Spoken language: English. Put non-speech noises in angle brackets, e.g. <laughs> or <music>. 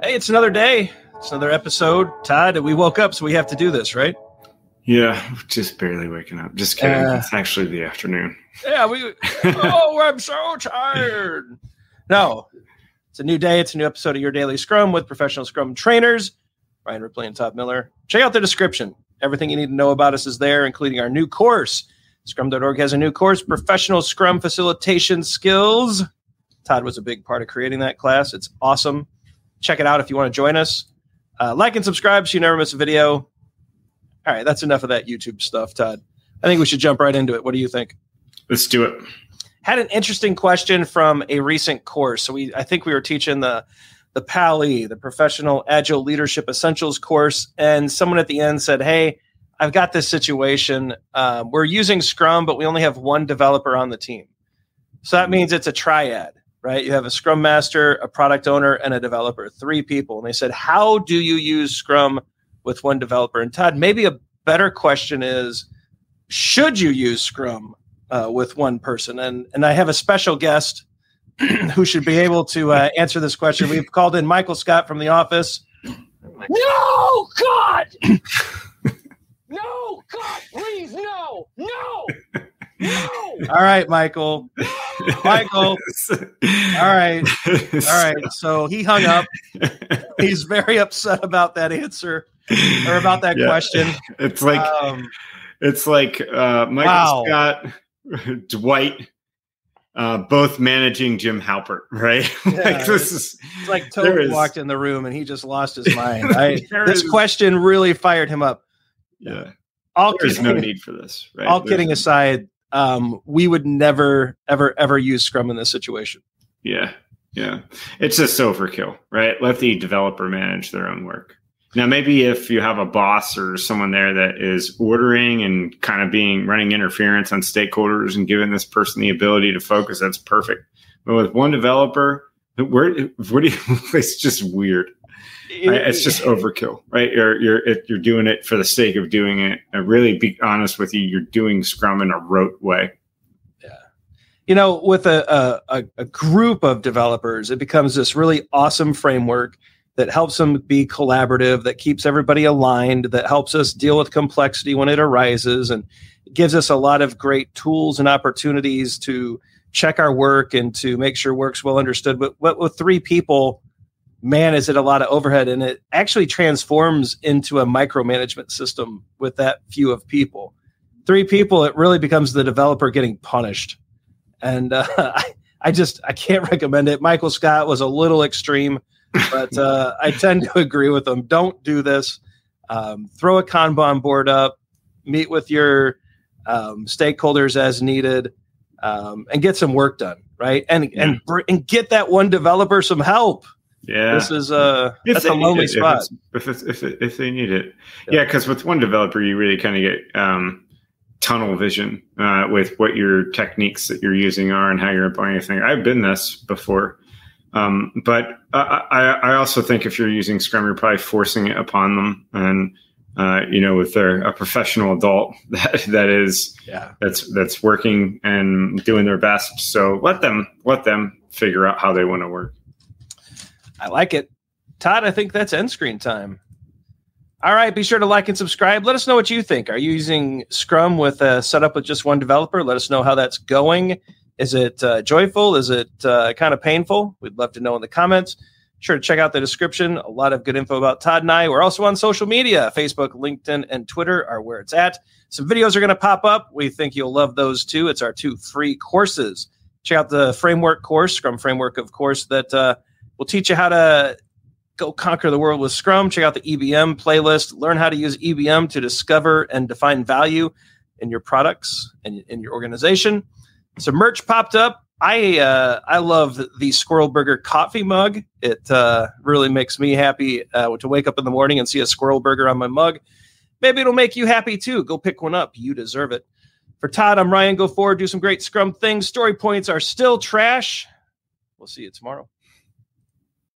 Hey, it's another day. It's another episode. Todd, we woke up, so we have to do this, right? Yeah, just barely waking up. Just kidding. Uh, it's actually the afternoon. Yeah, we. oh, I'm so tired. No, it's a new day. It's a new episode of Your Daily Scrum with professional Scrum trainers, Ryan Ripley and Todd Miller. Check out the description. Everything you need to know about us is there, including our new course. Scrum.org has a new course, Professional Scrum Facilitation Skills. Todd was a big part of creating that class. It's awesome. Check it out if you want to join us. Uh, like and subscribe so you never miss a video. All right, that's enough of that YouTube stuff, Todd. I think we should jump right into it. What do you think? Let's do it. Had an interesting question from a recent course. So we, I think we were teaching the the PAL-E, the Professional Agile Leadership Essentials course, and someone at the end said, "Hey, I've got this situation. Um, we're using Scrum, but we only have one developer on the team. So that means it's a triad, right? You have a Scrum Master, a product owner, and a developer, three people. And they said, How do you use Scrum with one developer? And Todd, maybe a better question is, should you use Scrum uh, with one person? And and I have a special guest <clears throat> who should be able to uh, answer this question. We've called in Michael Scott from the office. No, God! <laughs> no, God, please, no, no, no. All right, Michael. Michael. All right. All right. So he hung up. He's very upset about that answer or about that Yeah. question. It's like Um, it's like uh, Michael Wow. Scott, <laughs> Dwight, uh, both managing Jim Halpert, right? <laughs> Yeah. like this is it's like Toad is- walked in the room and he just lost his mind. <laughs> I, this is- question really fired him up. yeah. All There's kidding, no need for this, right? all There's- kidding aside, um, we would never, ever, ever use Scrum in this situation. Yeah, yeah. It's just overkill, right? Let the developer manage their own work. Now, maybe if you have a boss or someone there that is ordering and kind of being running interference on stakeholders and giving this person the ability to focus, that's perfect. But with one developer, where, where do you, <laughs> it's just weird. Right? It's just overkill, right? You're you're you're doing it for the sake of doing it. And really, be honest with you, you're doing Scrum in a rote way. Yeah. You know, with a, a- a group of developers, it becomes this really awesome framework that helps them be collaborative, that keeps everybody aligned, that helps us deal with complexity when it arises, and gives us a lot of great tools and opportunities to check our work and to make sure work's well understood. But, but with three people, man, is it a lot of overhead, and it actually transforms into a micromanagement system with that few of people. Three people, it really becomes the developer getting punished and uh, <laughs> I, I just I can't <laughs> recommend it. Michael Scott was a little extreme, but uh, I tend to agree with them. Don't do this. Um, throw a Kanban board up, meet with your um, stakeholders as needed, um, and get some work done. Right, and and br- and get that one developer some help. Yeah. This is uh If that's a lonely it, spot. If, it's, if, if, it, if they need it. Yeah. Yeah, because with one developer, you really kind of get um, tunnel vision uh, with what your techniques that you're using are and how you're implementing things. I've been this before. Um, but I, I, I also think if you're using Scrum, you're probably forcing it upon them. And, uh, you know, with their, a professional adult <laughs> that, that is, Yeah, that's, that's working and doing their best. So let them, let them figure out how they want to work. I like it. Todd, I think that's end screen time. All right, be sure to like and subscribe. Let us know what you think. Are you using Scrum with a setup with just one developer? Let us know how that's going. Is it uh, joyful? Is it uh, kind of painful? We'd love to know in the comments. Sure to check out the description. A lot of good info about Todd and I. We're also on social media. Facebook, LinkedIn, and Twitter are where it's at. Some videos are going to pop up. We think you'll love those too. It's our two free courses. Check out the framework course, Scrum Framework, of course, that uh, will teach you how to go conquer the world with Scrum. Check out the EBM playlist. Learn how to use EBM to discover and define value in your products and in your organization. Some merch popped up. I uh, I love the Squirrel Burger coffee mug. It uh, really makes me happy uh, to wake up in the morning and see a Squirrel Burger on my mug. Maybe it'll make you happy too. Go pick one up. You deserve it. For Todd, I'm Ryan. Go forward, do some great Scrum things. Story points are still trash. We'll see you tomorrow.